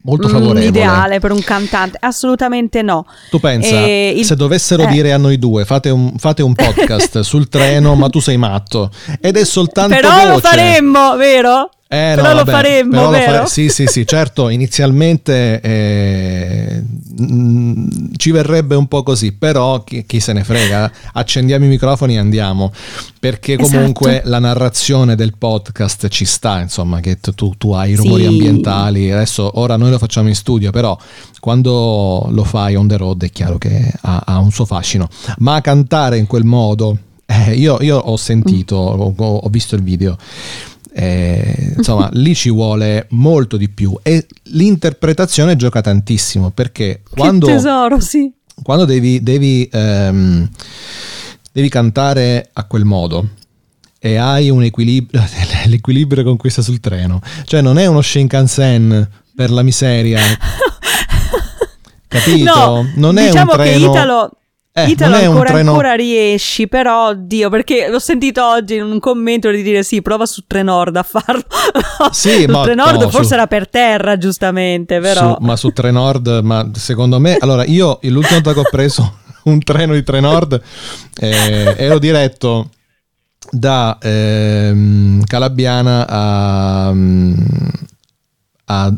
S1: molto
S2: Mm,
S1: favorevole.
S2: ideale per un cantante, assolutamente no.
S1: Tu pensa,
S2: E il-
S1: se dovessero
S2: eh.
S1: dire a noi due, fate un, fate un podcast sul treno, ma tu sei matto. Ed è soltanto
S2: Però
S1: voce.
S2: lo faremmo, vero?
S1: Eh,
S2: Però
S1: no,
S2: lo
S1: vabbè,
S2: faremmo,
S1: però lo fare- Sì, sì, sì, certo, inizialmente eh, mm, ci verrebbe un po' così, però chi, chi se ne frega, accendiamo i microfoni e andiamo, perché
S2: Esatto.
S1: comunque la narrazione del podcast ci sta, insomma, che tu, tu- hai i rumori
S2: Sì.
S1: ambientali, adesso ora noi lo facciamo in studio, però quando lo fai on the road è chiaro che ha, ha un suo fascino, ma cantare in quel modo, eh, io, io ho sentito, ho- ho visto il video. Eh, insomma, lì ci vuole molto di più e l'interpretazione gioca tantissimo perché quando,
S2: tesoro, sì.
S1: quando devi, devi, ehm, devi cantare a quel modo e hai un equilibrio, l'equilibrio con cui stai sul treno, cioè non è uno Shinkansen per la miseria, capito?
S2: No,
S1: non è
S2: diciamo
S1: un treno...
S2: che Italo,
S1: Eh,
S2: Italo ancora,
S1: treno-
S2: ancora riesci, però oddio, perché l'ho sentito oggi in un commento di dire sì, prova su Trenord a farlo.
S1: Sì, ma
S2: Trenord
S1: no,
S2: forse
S1: su-
S2: era per terra, giustamente, però.
S1: Su- ma su Trenord, ma secondo me, allora io l'ultima volta che ho preso un treno di Trenord eh, ero diretto da ehm, Calabiana a, a,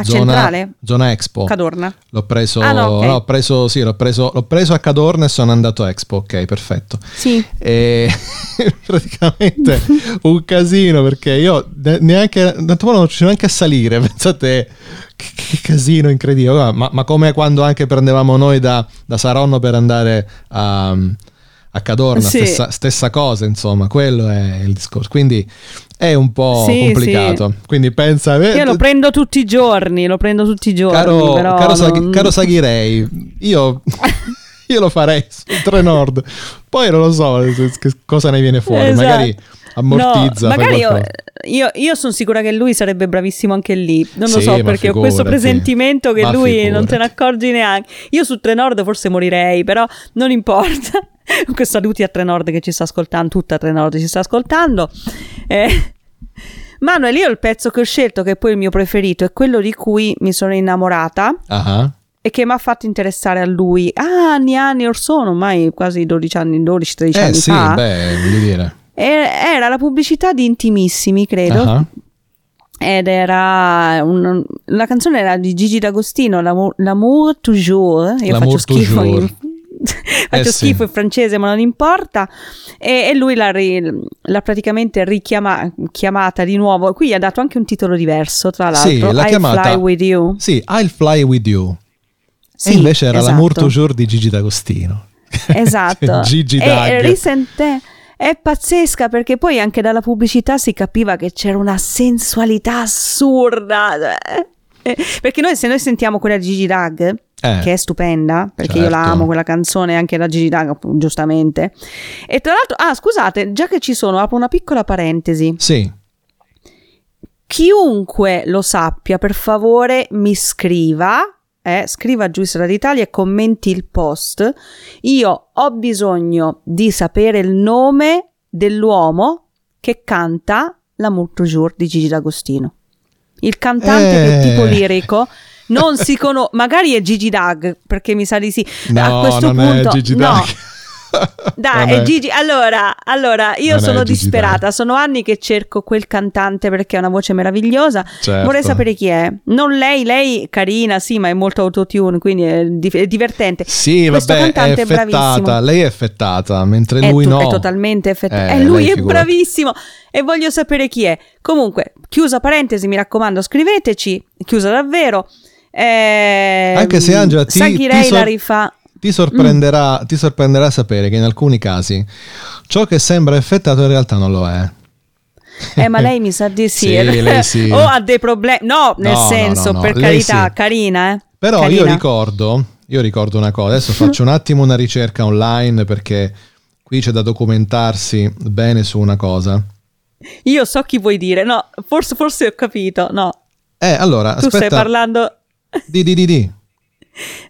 S2: A
S1: zona,
S2: Centrale?
S1: zona Expo.
S2: Cadorna.
S1: L'ho preso,
S2: Ah, no, ok.
S1: no, preso, sì, l'ho preso, l'ho preso a Cadorna e sono andato a Expo, ok, perfetto.
S2: Sì.
S1: E praticamente un casino perché io ne- neanche tanto non riuscivo neanche a salire pensate che, che casino incredibile ma, ma come quando anche prendevamo noi da, da Saronno per andare a, a Cadorna,
S2: Sì.
S1: stessa, stessa cosa, insomma, quello è il discorso. Quindi è un po'
S2: Sì,
S1: complicato. Quindi pensa... eh,
S2: Io lo prendo tutti i giorni, lo prendo tutti i giorni.
S1: Caro,
S2: però
S1: caro, Saghi-
S2: non-
S1: caro Saghirei, io, io lo farei sul Trenord. Poi non lo so che cosa ne viene fuori.
S2: Esatto.
S1: Magari ammortizza.
S2: No, magari io, io, io sono sicura che lui sarebbe bravissimo anche lì. Non lo
S1: Sì,
S2: so
S1: ma
S2: perché ho questo
S1: figurati.
S2: presentimento che lui non te ne
S1: figurati.
S2: accorgi neanche. Io su Trenord forse morirei, però non importa. Saluti a Trenord che ci sta ascoltando, tutta Trenord ci sta ascoltando. Eh, Manuel, io il pezzo che ho scelto, che è poi il mio preferito, è quello di cui mi sono innamorata
S1: Ah,
S2: e che mi ha fatto interessare a lui ah, anni e anni or sono, ormai quasi 12 anni, 12-13
S1: Eh
S2: anni
S1: sì,
S2: fa.
S1: beh, voglio dire.
S2: E- Era la pubblicità di Intimissimi, credo.
S1: Ah,
S2: Ed era un- la canzone era di Gigi D'Agostino, L'amour, L'amour toujours. Io
S1: L'amour
S2: faccio schifo,
S1: toujours.
S2: in, faccio
S1: Eh sì.
S2: schifo in francese, ma non importa. E, e lui l'ha, ri- l'ha praticamente richiamata di nuovo. Qui gli ha dato anche un titolo diverso, tra
S1: Sì,
S2: l'altro.
S1: l'ha
S2: I
S1: chiamata-
S2: Fly With You.
S1: Sì, I'll fly with you.
S2: Sì,
S1: e invece era
S2: esatto.
S1: l'amour toujours di Gigi D'Agostino.
S2: Esatto.
S1: Gigi
S2: e, e risente- è pazzesca perché poi anche dalla pubblicità si capiva che c'era una sensualità assurda. Eh, Perché noi se noi sentiamo quella di Gigi Dag,
S1: Eh.
S2: che è stupenda, perché io la
S1: Certo.
S2: amo quella canzone anche da Gigi Dag, appunto, giustamente. E tra l'altro, ah scusate, già che ci sono, apro una piccola parentesi.
S1: Sì,
S2: Chiunque lo sappia, per favore mi scriva, eh, scriva a Giusto d'Italia e commenti il post. Io ho bisogno di sapere il nome dell'uomo che canta L'amour toujours di Gigi D'Agostino. Il cantante che
S1: Eh.
S2: tipo lirico. Non si conosce, magari è Gigi Dag, perché mi sa di sì.
S1: no,
S2: a questo
S1: non
S2: punto,
S1: è Gigi
S2: no.
S1: Dag.
S2: Dai,
S1: Non
S2: è Gigi. Allora, allora io
S1: Non
S2: sono disperata. Sono anni che cerco quel cantante perché ha una voce meravigliosa.
S1: Certo.
S2: Vorrei sapere chi è. Non lei, lei carina, sì, ma è molto autotune, quindi è, di- è divertente.
S1: Sì,
S2: Questo
S1: vabbè,
S2: cantante è bravissimo.
S1: effettata. Lei è effettata, mentre
S2: È,
S1: lui
S2: to-
S1: no.
S2: è totalmente effettivo.
S1: Eh,
S2: lui è
S1: figurati.
S2: bravissimo. E voglio sapere chi è. Comunque, chiusa parentesi, mi raccomando, scriveteci. Chiusa davvero. Eh,
S1: Anche se, Angela, ti- ti sor-
S2: la rifà.
S1: Ti sorprenderà, ti sorprenderà sapere che in alcuni casi ciò che sembra effettato in realtà non lo è.
S2: Eh, ma lei mi sa di sì.
S1: Sì, sì.
S2: o ha dei problemi. No, nel
S1: No,
S2: senso,
S1: no, no,
S2: per carità,
S1: sì.
S2: carina, eh.
S1: Però
S2: Carina.
S1: io ricordo, io ricordo una cosa, adesso faccio un attimo una ricerca online perché qui c'è da documentarsi bene su una cosa.
S2: Io so chi vuoi dire. No, forse, forse ho capito. No,
S1: Eh, allora,
S2: tu stai
S1: aspetta,
S2: parlando
S1: di di di di,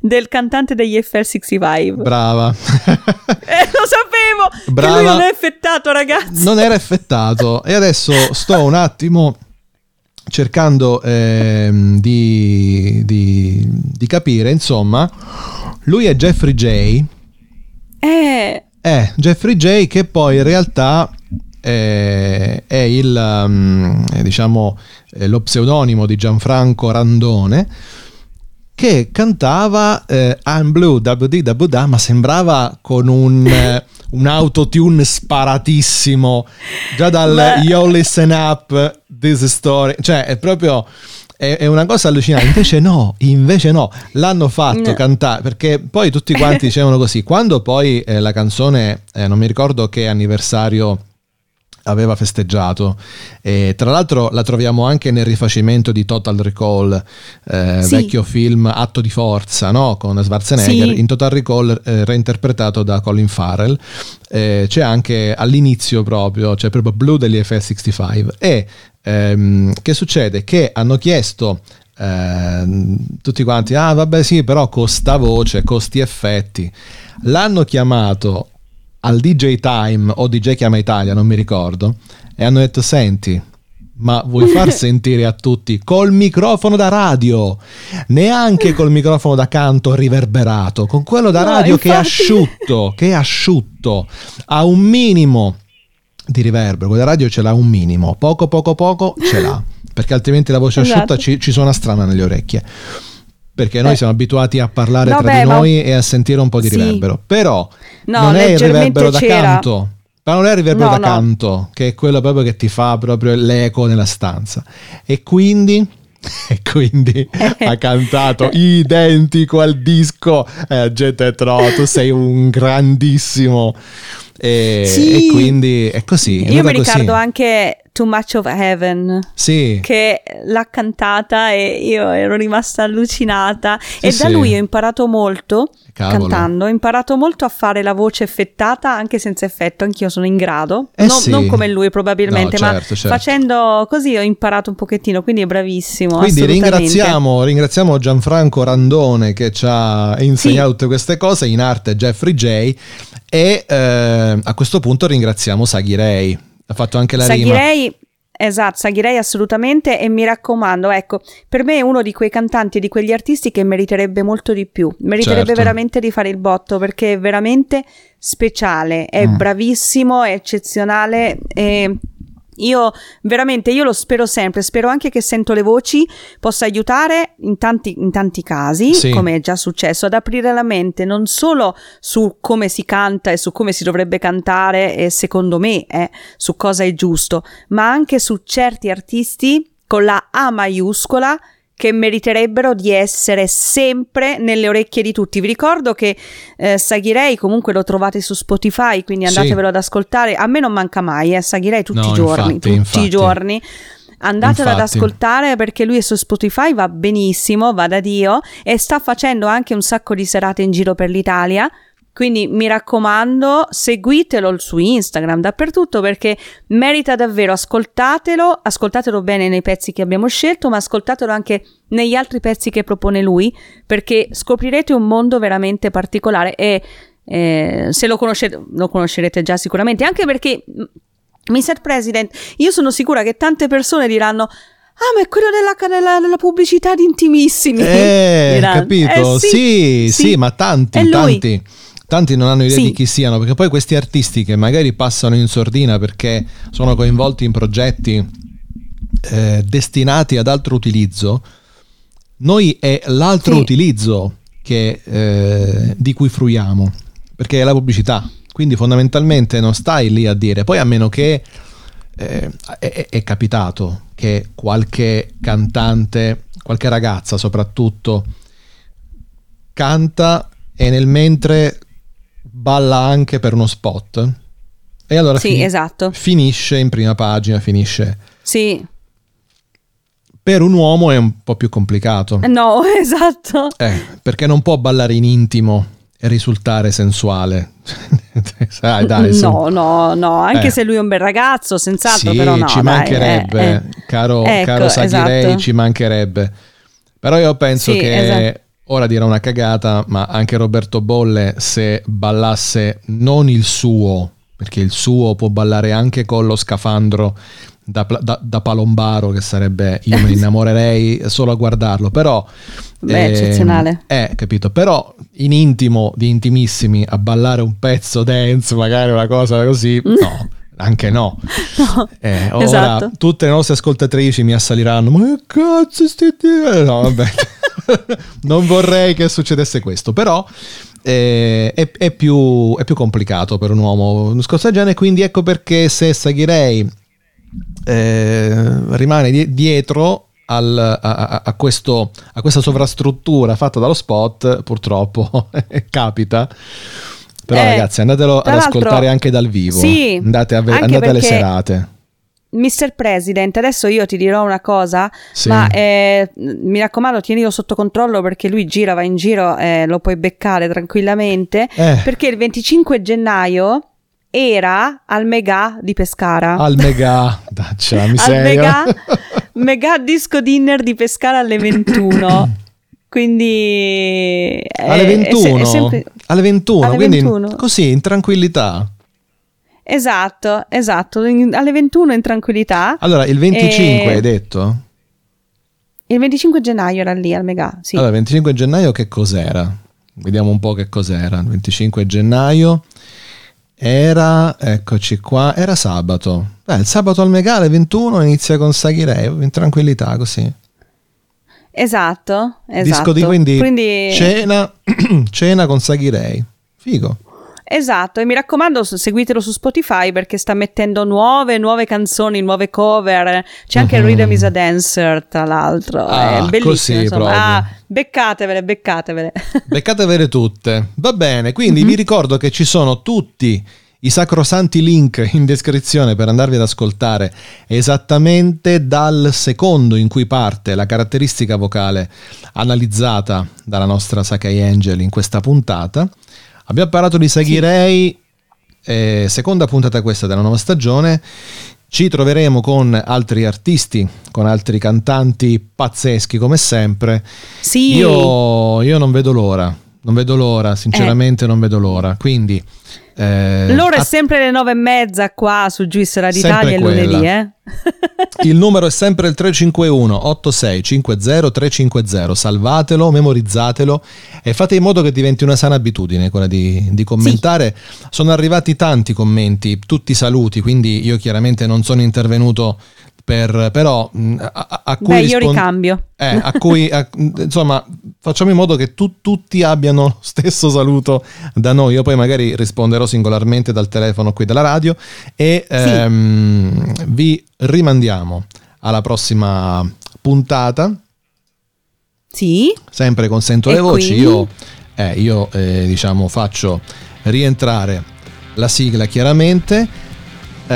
S2: del cantante degli FL65.
S1: brava.
S2: Eh, lo sapevo!
S1: Brava.
S2: Che lui non è effettato, ragazzi.
S1: non era effettato e adesso sto un attimo cercando ehm, di, di- di capire, insomma, lui è Jeffrey J.
S2: Eh,
S1: È Jeffrey J che poi in realtà eh, è il, um, eh, diciamo, eh, lo pseudonimo di Gianfranco Randone che cantava eh, I'm Blue, WD, WD, ma sembrava con un, eh, un autotune sparatissimo già dal
S2: Ma-
S1: You Listen Up, This Story, cioè è proprio è, è una cosa allucinante. Invece no, invece no, l'hanno fatto
S2: No.
S1: cantare perché poi tutti quanti dicevano così. Quando poi eh, la canzone, eh, non mi ricordo che anniversario aveva festeggiato e tra l'altro la troviamo anche nel rifacimento di Total Recall eh,
S2: Sì.
S1: vecchio film Atto di forza no? con Schwarzenegger
S2: Sì.
S1: in Total Recall eh, reinterpretato da Colin Farrell Eh, c'è anche all'inizio proprio c'è proprio Blue degli FL65 e ehm, che succede? che hanno chiesto ehm, tutti quanti ah vabbè sì però costa voce costi effetti l'hanno chiamato al DJ Time o DJ Chiama Italia, non mi ricordo, e hanno detto: Senti, ma vuoi far sentire a tutti col microfono da radio, neanche col microfono da canto riverberato, con quello da
S2: No,
S1: radio che è
S2: infatti.
S1: asciutto, che è asciutto, ha un minimo di riverbero, quello da radio ce l'ha un minimo, poco poco poco ce l'ha, perché altrimenti la voce
S2: Esatto.
S1: asciutta ci, ci suona strana nelle orecchie. Perché noi
S2: Eh.
S1: siamo abituati a parlare
S2: No,
S1: tra
S2: beh,
S1: di
S2: ma-
S1: noi e a sentire un po' di
S2: Sì.
S1: riverbero. Però
S2: No,
S1: non è il riverbero da
S2: c'era.
S1: canto. Ma non è il riverbero
S2: No,
S1: da canto, che è quello proprio che ti fa proprio l'eco nella stanza. E quindi e quindi ha cantato identico al disco e la gente no tu sei un grandissimo e,
S2: Sì.
S1: e quindi è così è
S2: Io mi
S1: andata così.
S2: ricordo anche Too Much of Heaven.
S1: sì
S2: Che l'ha cantata e io ero rimasta allucinata. e da
S1: sì.
S2: lui ho imparato molto
S1: Cavolo.
S2: cantando. Ho imparato molto a fare la voce effettata anche senza effetto. Anch'io sono in grado.
S1: Eh
S2: non,
S1: sì.
S2: non come lui, probabilmente,
S1: No,
S2: ma
S1: certo, certo.
S2: facendo così ho imparato un pochettino. Quindi è bravissimo.
S1: Quindi ringraziamo, ringraziamo Gianfranco Randone che ci ha insegnato
S2: Sì.
S1: tutte queste cose, in arte Jeffrey J. E eh, a questo punto ringraziamo Saghirei. Ha fatto anche la rima.
S2: Saghirei, esatto, Saghirei assolutamente e mi raccomando, ecco, per me è uno di quei cantanti e di quegli artisti che meriterebbe molto di più, meriterebbe
S1: Certo.
S2: veramente di fare il botto perché è veramente speciale, è
S1: Mm.
S2: bravissimo, è eccezionale e io veramente io lo spero sempre, spero anche che sento le voci possa aiutare in tanti, in tanti casi,
S1: Sì.
S2: come è già successo, ad aprire la mente non solo su come si canta e su come si dovrebbe cantare e secondo me eh, su cosa è giusto, ma anche su certi artisti con la A maiuscola che meriterebbero di essere sempre nelle orecchie di tutti. Vi ricordo che eh, Saghirei comunque lo trovate su Spotify, quindi
S1: Sì.
S2: andatevelo ad ascoltare. A me non manca mai, eh, Saghirei tutti
S1: No,
S2: i giorni,
S1: infatti,
S2: tutti
S1: infatti.
S2: i giorni. Andatelo ad ascoltare perché lui è su Spotify, va benissimo, va da Dio e sta facendo anche un sacco di serate in giro per l'Italia. Quindi mi raccomando, seguitelo su Instagram, dappertutto perché merita davvero, ascoltatelo, ascoltatelo bene nei pezzi che abbiamo scelto, ma ascoltatelo anche negli altri pezzi che propone lui, perché scoprirete un mondo veramente particolare e eh, se lo conoscete, lo conoscerete già sicuramente, anche perché mm, Mr. President, io sono sicura che tante persone diranno Ah, ma è quello della, della- della pubblicità di Intimissimi.
S1: Eh,
S2: Diranno.
S1: capito?
S2: Eh,
S1: sì, sì, ma tanti,
S2: È lui.
S1: tanti. Tanti non hanno idea
S2: Sì.
S1: di chi siano, perché poi questi artisti che magari passano in sordina perché sono coinvolti in progetti eh, destinati ad altro utilizzo, noi è l'altro
S2: Sì.
S1: utilizzo che, eh, di cui fruiamo, perché è la pubblicità. Quindi fondamentalmente non stai lì a dire, poi a meno che eh, è, è- è capitato che qualche cantante, qualche ragazza soprattutto, canta e nel mentre balla anche per uno spot. E allora
S2: Sì,
S1: fini-
S2: esatto.
S1: finisce in prima pagina, finisce.
S2: Sì.
S1: Per un uomo è un po' più complicato.
S2: No, esatto.
S1: Eh, perché non può ballare in intimo e risultare sensuale. Sai, dai,
S2: no, no, no, anche
S1: Eh.
S2: se lui è un bel ragazzo, senz'altro,
S1: sì,
S2: però no.
S1: ci
S2: dai,
S1: mancherebbe,
S2: eh, eh.
S1: caro,
S2: Ecco,
S1: caro Saghirei,
S2: esatto.
S1: ci mancherebbe. Però io penso
S2: Sì,
S1: che
S2: esatto.
S1: Ora dirà una cagata, ma anche Roberto Bolle se ballasse non il suo, perché il suo può ballare anche con lo scafandro da, da- da palombaro, che sarebbe, io ne innamorerei solo a guardarlo, però...
S2: Beh,
S1: ehm,
S2: eccezionale.
S1: Eh, capito, però in intimo, di intimissimi, a ballare un pezzo dance, magari una cosa così, no. Anche no.
S2: No,
S1: Eh, ora
S2: esatto.
S1: tutte le nostre ascoltatrici mi assaliranno. Ma che cazzo stai dicendo? No, vabbè. non vorrei che succedesse questo, però eh, è, è più, è più complicato per un uomo del genere. Quindi ecco perché se Saghirei eh, rimane di- dietro al- a, a- a questo- a questa sovrastruttura fatta dallo spot, purtroppo capita. Però
S2: Eh,
S1: ragazzi, andatelo ad ascoltare anche dal vivo.
S2: Sì,
S1: andate, a ve- andate alle serate.
S2: Mr. President, adesso io ti dirò una cosa,
S1: Sì.
S2: ma eh, mi raccomando, tienilo sotto controllo perché lui gira, va in giro, eh, lo puoi beccare tranquillamente.
S1: Eh.
S2: Perché il 25 gennaio era al Mega di Pescara.
S1: Al mega, daccia la
S2: al mega, mega disco dinner di Pescara alle 21. Quindi è-
S1: alle
S2: è se-
S1: 21,
S2: è sempre-
S1: alle 21,
S2: alle
S1: quindi
S2: 21.
S1: così in tranquillità.
S2: Esatto, esatto, in- alle 21 in tranquillità.
S1: Allora, il 25
S2: E-
S1: hai detto?
S2: Il 25 gennaio era lì al Mega, sì.
S1: Allora, il 25 gennaio che cos'era? Vediamo un po' che cos'era. Il 25 gennaio era, eccoci qua, era sabato. Eh, il sabato al Megale 21 inizia con Saghirei, in tranquillità così.
S2: Esatto, esatto.
S1: Disco di quindi,
S2: Quindi-
S1: cena, cena con Saghirei. Figo.
S2: Esatto, e mi raccomando, seguitelo su Spotify perché sta mettendo nuove, nuove canzoni, nuove cover. C'è anche
S1: Mhm.
S2: Rhythm is a Dancer, tra l'altro.
S1: Ah,
S2: è bellissimo.
S1: così
S2: insomma. Ah, beccatevele, beccatevele.
S1: Beccatevele tutte. Va bene, quindi vi ricordo che ci sono tutti i sacrosanti link in descrizione per andarvi ad ascoltare esattamente dal secondo in cui parte la caratteristica vocale analizzata dalla nostra Sakai Angel in questa puntata. Abbiamo parlato di Saghirei, eh, seconda puntata questa della nuova stagione. Ci troveremo con altri artisti, con altri cantanti pazzeschi come sempre.
S2: sì,
S1: Io, io non vedo l'ora, non vedo l'ora, sinceramente non vedo l'ora. Quindi... eh,
S2: L'ora è
S1: a-
S2: sempre le nove e mezza qua su Juice Radio
S1: Sempre
S2: Italia il lunedì, eh?
S1: Il numero è sempre il 351 8650 350. Salvatelo, memorizzatelo e fate in modo che diventi una sana abitudine quella di, di commentare. Sono arrivati tanti commenti, tutti saluti, quindi io chiaramente non sono intervenuto per, però mh, a, a- cui
S2: Beh, io
S1: rispon-
S2: ricambio.
S1: Eh, a cui, a- insomma, facciamo in modo che tu- tutti abbiano lo stesso saluto da noi. Io poi magari risponderò singolarmente dal telefono qui della radio e ehm, vi rimandiamo alla prossima puntata,
S2: Sì,
S1: sempre con Sento
S2: E
S1: le voci.
S2: quindi?
S1: Io, eh, io eh, diciamo, faccio rientrare la sigla chiaramente. Eh,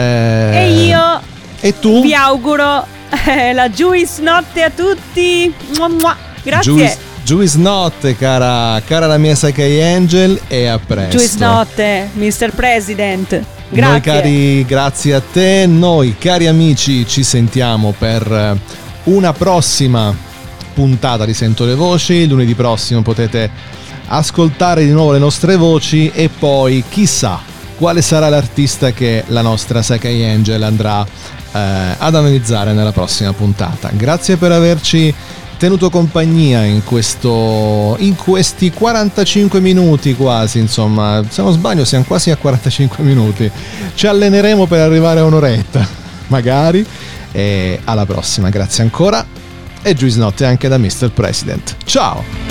S2: e io
S1: E tu?
S2: vi auguro eh, la Juice notte a tutti. Mua, mua. Grazie.
S1: Juice, Juice notte, cara, cara la mia Sakai Angel, e a presto.
S2: Juice notte, Mr. President. Grazie.
S1: Noi cari, grazie a te. Noi cari amici ci sentiamo per eh, una prossima puntata di Sento le Voci. Lunedì prossimo potete ascoltare di nuovo le nostre voci e poi chissà quale sarà l'artista che la nostra Sakai Angel andrà eh, ad analizzare nella prossima puntata. Grazie per averci tenuto compagnia in, questo, in questi 45 minuti quasi, insomma, se non sbaglio siamo quasi a 45 minuti. Ci alleneremo per arrivare a un'oretta, magari. E alla prossima, grazie ancora. E Juice Notte anche da Mr. President. Ciao!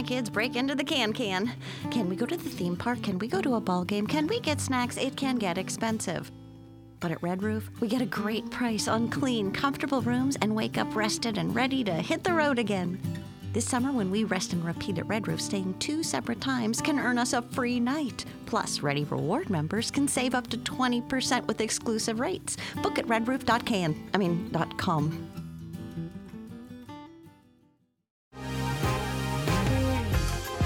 S6: My kids break into the can can. Can we go to the theme park? Can we go to a ball game? Can we get snacks? It can get expensive. But at Red Roof, we get a great price on clean, comfortable rooms and wake up rested and ready to hit the road again. This summer, when we rest and repeat at Red Roof, staying two separate times can earn us a free night. Plus, Ready Reward members can save up to 20% with exclusive rates. Book at redroof.can. I mean, .com.